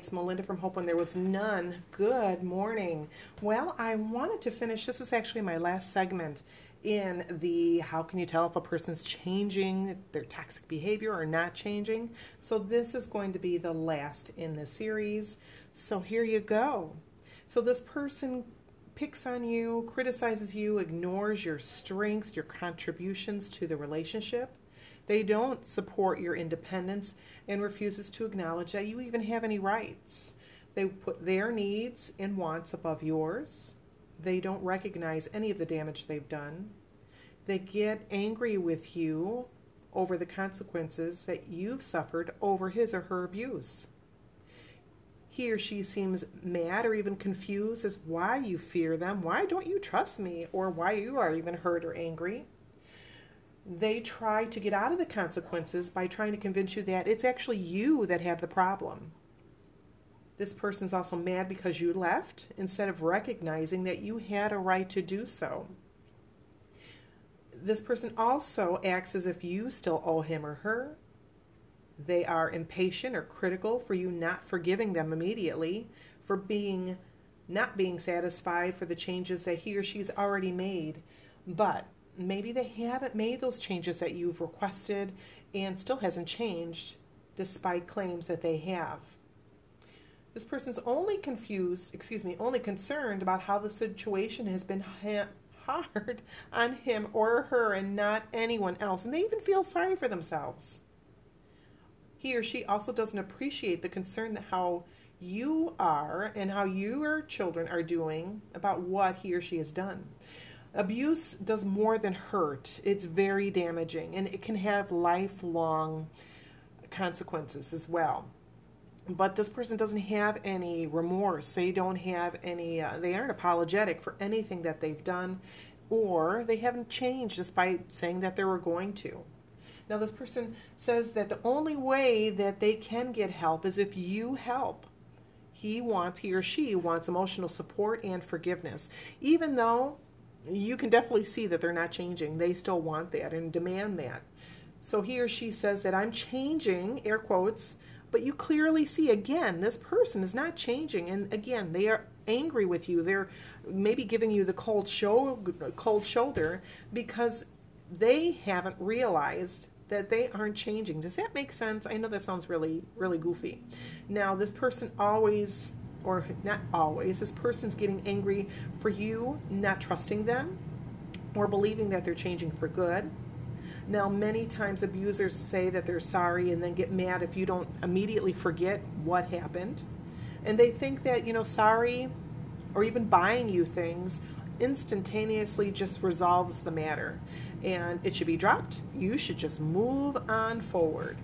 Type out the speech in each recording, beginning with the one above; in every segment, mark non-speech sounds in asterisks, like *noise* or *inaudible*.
It's Melinda from Hope When There Was None. Good morning. Well, I wanted to finish. This is actually my last segment in the how can you tell if a person's changing their toxic behavior or not changing. So, this is going to be the last in the series. So, here you go. So, this person picks on you, criticizes you, ignores your strengths, your contributions to the relationship. They don't support your independence and refuses to acknowledge that you even have any rights. They put their needs and wants above yours. They don't recognize any of the damage they've done. They get angry with you over the consequences that you've suffered over his or her abuse. He or she seems mad or even confused as why you fear them, why don't you trust me, or why you are even hurt or angry they try to get out of the consequences by trying to convince you that it's actually you that have the problem. This person's also mad because you left instead of recognizing that you had a right to do so. This person also acts as if you still owe him or her. They are impatient or critical for you not forgiving them immediately, for being not being satisfied for the changes that he or she's already made. But maybe they haven't made those changes that you've requested and still hasn't changed despite claims that they have. This person's only confused, excuse me, only concerned about how the situation has been ha- hard on him or her and not anyone else. And they even feel sorry for themselves. He or she also doesn't appreciate the concern that how you are and how your children are doing about what he or she has done. Abuse does more than hurt, it's very damaging and it can have lifelong consequences as well. But this person doesn't have any remorse. They don't have any, uh, they aren't apologetic for anything that they've done, or they haven't changed despite saying that they were going to. Now, this person says that the only way that they can get help is if you help. He wants, he or she wants emotional support and forgiveness. Even though you can definitely see that they're not changing. They still want that and demand that. So he or she says that I'm changing, air quotes, but you clearly see again, this person is not changing. And again, they are angry with you. They're maybe giving you the cold, show, cold shoulder because they haven't realized that they aren't changing. Does that make sense? I know that sounds really, really goofy. Now, this person always or not always, this person's getting angry for you not trusting them or believing that they're changing for good. Now, many times abusers say that they're sorry and then get mad if you don't immediately forget what happened. And they think that, you know, sorry or even buying you things instantaneously just resolves the matter. And it should be dropped. You should just move on forward.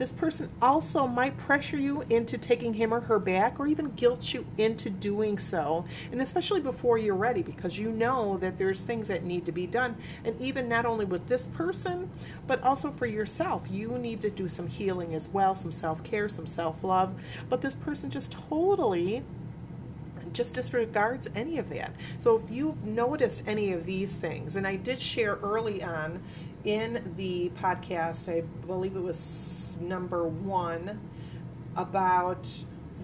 This person also might pressure you into taking him or her back or even guilt you into doing so. And especially before you're ready because you know that there's things that need to be done. And even not only with this person, but also for yourself. You need to do some healing as well, some self care, some self love. But this person just totally just disregards any of that. So if you've noticed any of these things, and I did share early on in the podcast, I believe it was number one about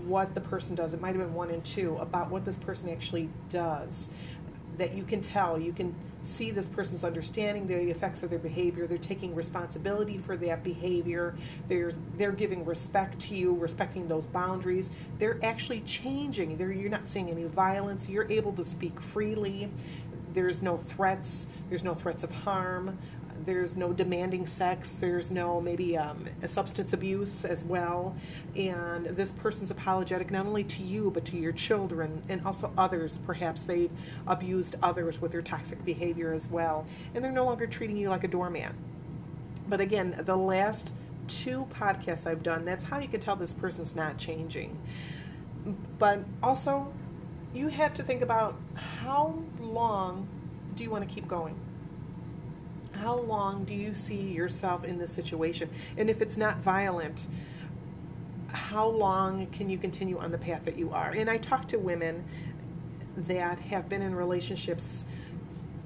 what the person does. It might have been one and two about what this person actually does. That you can tell, you can see this person's understanding the effects of their behavior. They're taking responsibility for that behavior. They're they're giving respect to you, respecting those boundaries. They're actually changing. They're, you're not seeing any violence. You're able to speak freely. There's no threats. There's no threats of harm there's no demanding sex, there's no maybe um, substance abuse as well. And this person's apologetic not only to you, but to your children and also others. Perhaps they've abused others with their toxic behavior as well. And they're no longer treating you like a doorman. But again, the last two podcasts I've done, that's how you can tell this person's not changing. But also, you have to think about how long do you want to keep going? How long do you see yourself in this situation? And if it's not violent, how long can you continue on the path that you are? And I talk to women that have been in relationships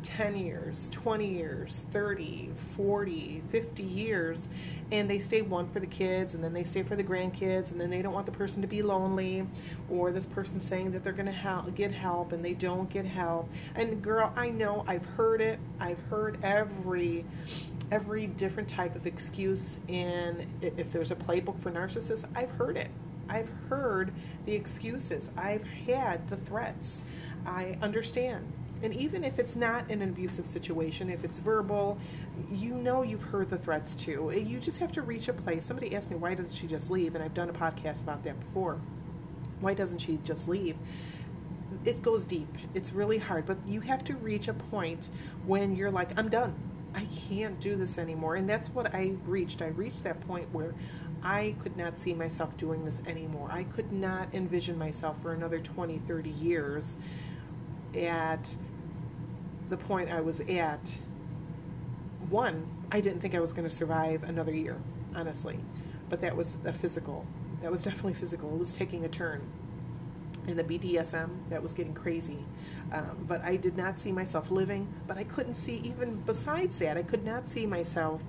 10 years, 20 years, 30, 40, 50 years, and they stay one for the kids, and then they stay for the grandkids, and then they don't want the person to be lonely, or this person saying that they're going to help, get help and they don't get help. And girl, I know I've heard it. I've heard every every different type of excuse in if there's a playbook for narcissists, I've heard it. I've heard the excuses. I've had the threats. I understand and even if it's not an abusive situation, if it's verbal, you know you've heard the threats too. You just have to reach a place. Somebody asked me, why doesn't she just leave? And I've done a podcast about that before. Why doesn't she just leave? It goes deep. It's really hard, but you have to reach a point when you're like, I'm done. I can't do this anymore. And that's what I reached. I reached that point where I could not see myself doing this anymore. I could not envision myself for another 20, 30 years at the point I was at, one, I didn't think I was going to survive another year, honestly. But that was a physical. That was definitely physical. It was taking a turn. In the BDSM, that was getting crazy. Um, but I did not see myself living. But I couldn't see, even besides that, I could not see myself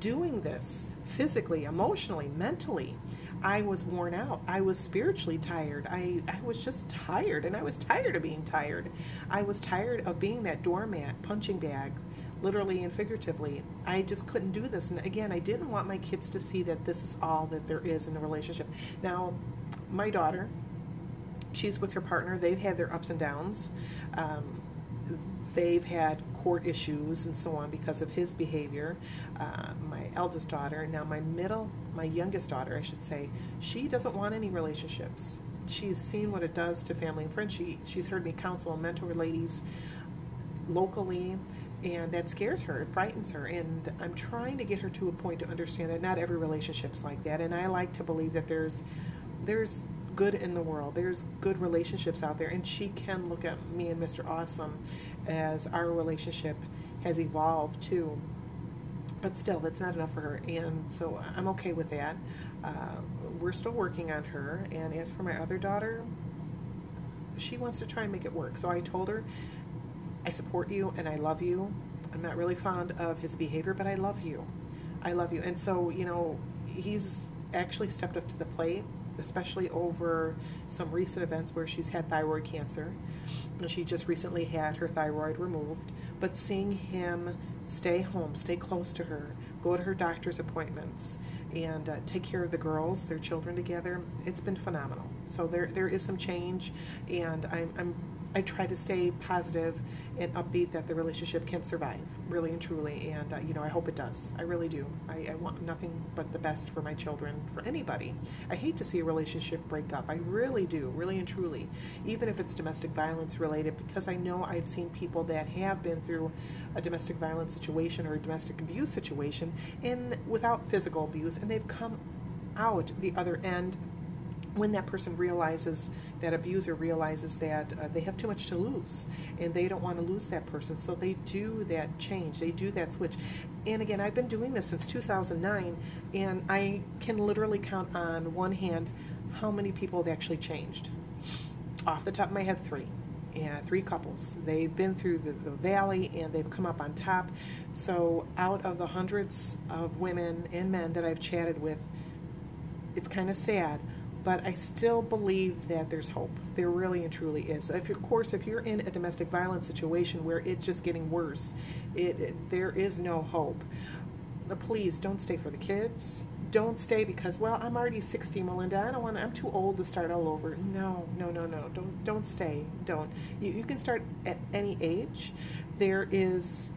doing this physically, emotionally, mentally. I was worn out. I was spiritually tired. I, I was just tired, and I was tired of being tired. I was tired of being that doormat, punching bag, literally and figuratively. I just couldn't do this. And again, I didn't want my kids to see that this is all that there is in the relationship. Now, my daughter, she's with her partner. They've had their ups and downs. Um, they've had court issues and so on because of his behavior. Uh, my eldest daughter, now my middle, my youngest daughter, I should say, she doesn't want any relationships. She's seen what it does to family and friends. She, she's heard me counsel and mentor ladies locally, and that scares her. It frightens her. And I'm trying to get her to a point to understand that not every relationship's like that. And I like to believe that there's there's good in the world. There's good relationships out there, and she can look at me and Mr. Awesome as our relationship has evolved too. But still, that's not enough for her, and so I'm okay with that. Uh, we're still working on her, and as for my other daughter, she wants to try and make it work. So I told her, I support you and I love you. I'm not really fond of his behavior, but I love you. I love you. And so, you know, he's actually stepped up to the plate especially over some recent events where she's had thyroid cancer. And She just recently had her thyroid removed. But seeing him stay home, stay close to her, go to her doctor's appointments, and uh, take care of the girls, their children together, it's been phenomenal. So there, there is some change, and I'm, I'm I try to stay positive and upbeat that the relationship can survive, really and truly. And, uh, you know, I hope it does. I really do. I, I, want nothing but the best for my children, for anybody. I hate to see a relationship break up. I really do, really and truly, even if it's domestic violence related, because I know I've seen people that have been through a domestic violence situation or a domestic abuse situation and without physical abuse, and they've come out the other end when that person realizes, that abuser realizes that uh, they have too much to lose and they don't want to lose that person, so they do that change, they do that switch. And again, I've been doing this since 2009, and I can literally count on one hand how many people have actually changed. Off the top of my head, three. And three couples. They've been through the, the valley and they've come up on top. So, out of the hundreds of women and men that I've chatted with, it's kind of sad but I still believe that there's hope. There really and truly is. If of course, if you're in a domestic violence situation where it's just getting worse, it, it there is no hope. But please don't stay for the kids. Don't stay because well, I'm already 60, Melinda. I don't want. I'm too old to start all over. No, no, no, no. Don't don't stay. Don't. You, you can start at any age. There is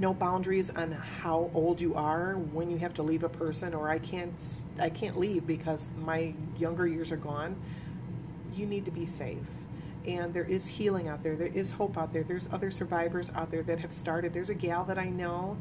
no boundaries on how old you are when you have to leave a person or I can't I can't leave because my younger years are gone. You need to be safe. And there is healing out there. There is hope out there. There's other survivors out there that have started. There's a gal that I know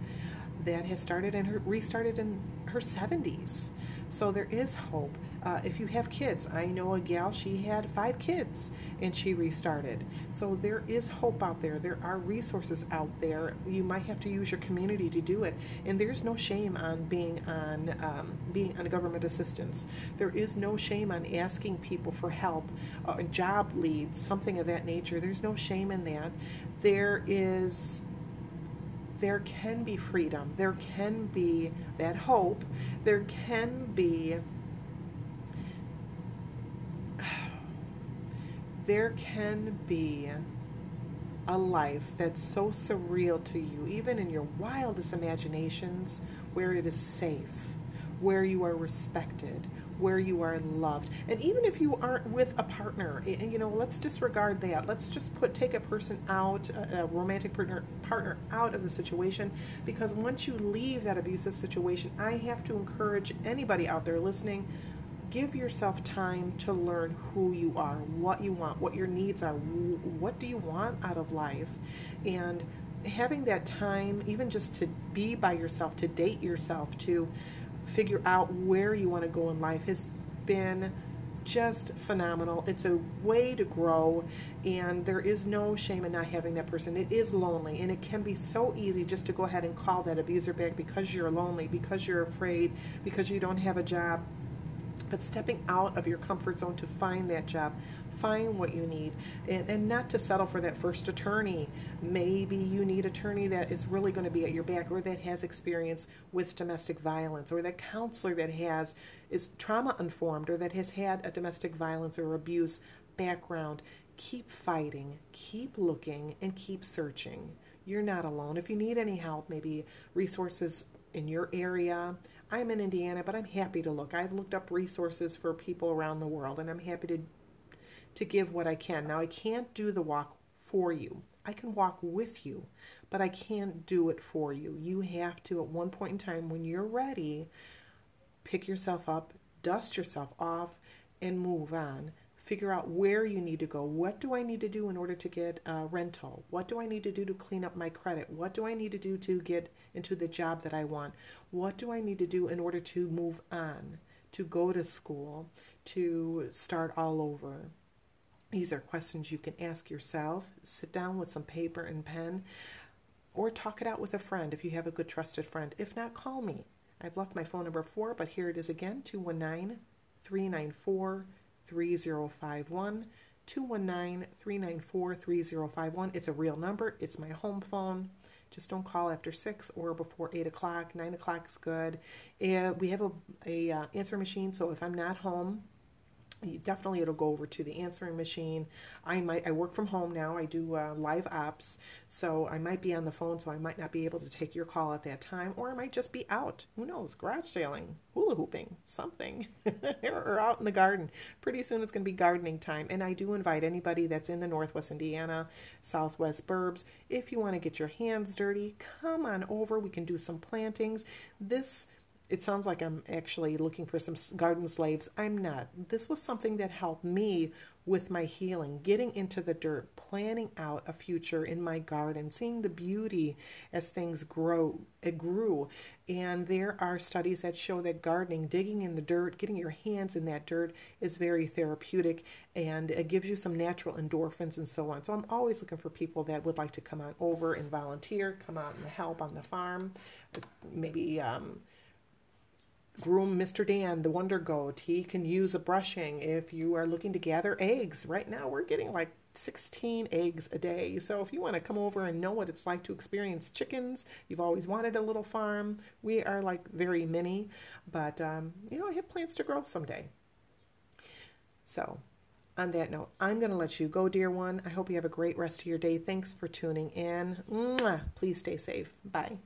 that has started and restarted in her 70s. So there is hope. Uh, if you have kids, I know a gal, she had five kids and she restarted. So there is hope out there. There are resources out there. You might have to use your community to do it. And there's no shame on being on um, being on government assistance. There is no shame on asking people for help, uh, job leads, something of that nature. There's no shame in that. There is there can be freedom. There can be that hope. There can be *sighs* there can be a life that's so surreal to you, even in your wildest imaginations, where it is safe, where you are respected, where you are loved. And even if you aren't with a partner, eh, eh, you know, let's disregard that. Let's just put take a person out, a romantic partner partner out of the situation because once you leave that abusive situation, I have to encourage anybody out there listening give yourself time to learn who you are, what you want, what your needs are, what do you want out of life. And having that time, even just to be by yourself, to date yourself, to figure out where you want to go in life has been just phenomenal. It's a way to grow, and there is no shame in not having that person. It is lonely, and it can be so easy just to go ahead and call that abuser back because you're lonely, because you're afraid, because you don't have a job. But stepping out of your comfort zone to find that job, find what you need. And, and not to settle for that first attorney. Maybe you need attorney that is really going to be at your back or that has experience with domestic violence or that counselor that has is trauma informed or that has had a domestic violence or abuse background. Keep fighting keep looking and keep searching. You're not alone. If you need any help maybe resources in your area. I'm in Indiana, but I'm happy to look. I've looked up resources for people around the world, and I'm happy to to give what I can. Now, I can't do the walk for you. I can walk with you, but I can't do it for you. You have to, at one point in time, when you're ready, pick yourself up, dust yourself off, and move on. Figure out where you need to go. What do I need to do in order to get a rental? What do I need to do to clean up my credit? What do I need to do to get into the job that I want? What do I need to do in order to move on, to go to school, to start all over? These are questions you can ask yourself. Sit down with some paper and pen or talk it out with a friend if you have a good trusted friend. If not, call me. I've left my phone number before, but here it is again 219 394 3051. 219 394 3051. It's a real number, it's my home phone. Just don't call after 6 or before 8 o'clock. 9 o'clock is good. Uh, we have a, a uh, answer machine, so if I'm not home, definitely it'll go over to the answering machine. I might i work from home now. I do uh, live apps. So i might be on the phone so i might not be able to take your call at that time or i might just be out. Who knows? Garage sailing hula hooping something. *laughs* Or out in the garden. Pretty soon it's going to be gardening time. And i do invite anybody that's in the northwest indiana southwest burbs if you want to get your hands dirty come on over. We can do some plantings. This it sounds like I'm actually looking for some garden slaves. I'm not. This was something that helped me with my healing, getting into the dirt, planning out a future in my garden, seeing the beauty as things grow, it grew. And there are studies that show that gardening, digging in the dirt, getting your hands in that dirt is very therapeutic and it gives you some natural endorphins and so on. So I'm always looking for people that would like to come on over and volunteer, come out and help on the farm, maybe um, groom Mr. Dan, the Wonder Goat. He can use a brushing if you are looking to gather eggs. Right now, we're getting like 16 eggs a day. So if you want to come over and know what it's like to experience chickens, you've always wanted a little farm. We are like very mini, but um, you know, I have plans to grow someday. So, on that note, I'm going to let you go, dear one. I hope you have a great rest of your day. Thanks for tuning in. Mwah. Please stay safe. Bye.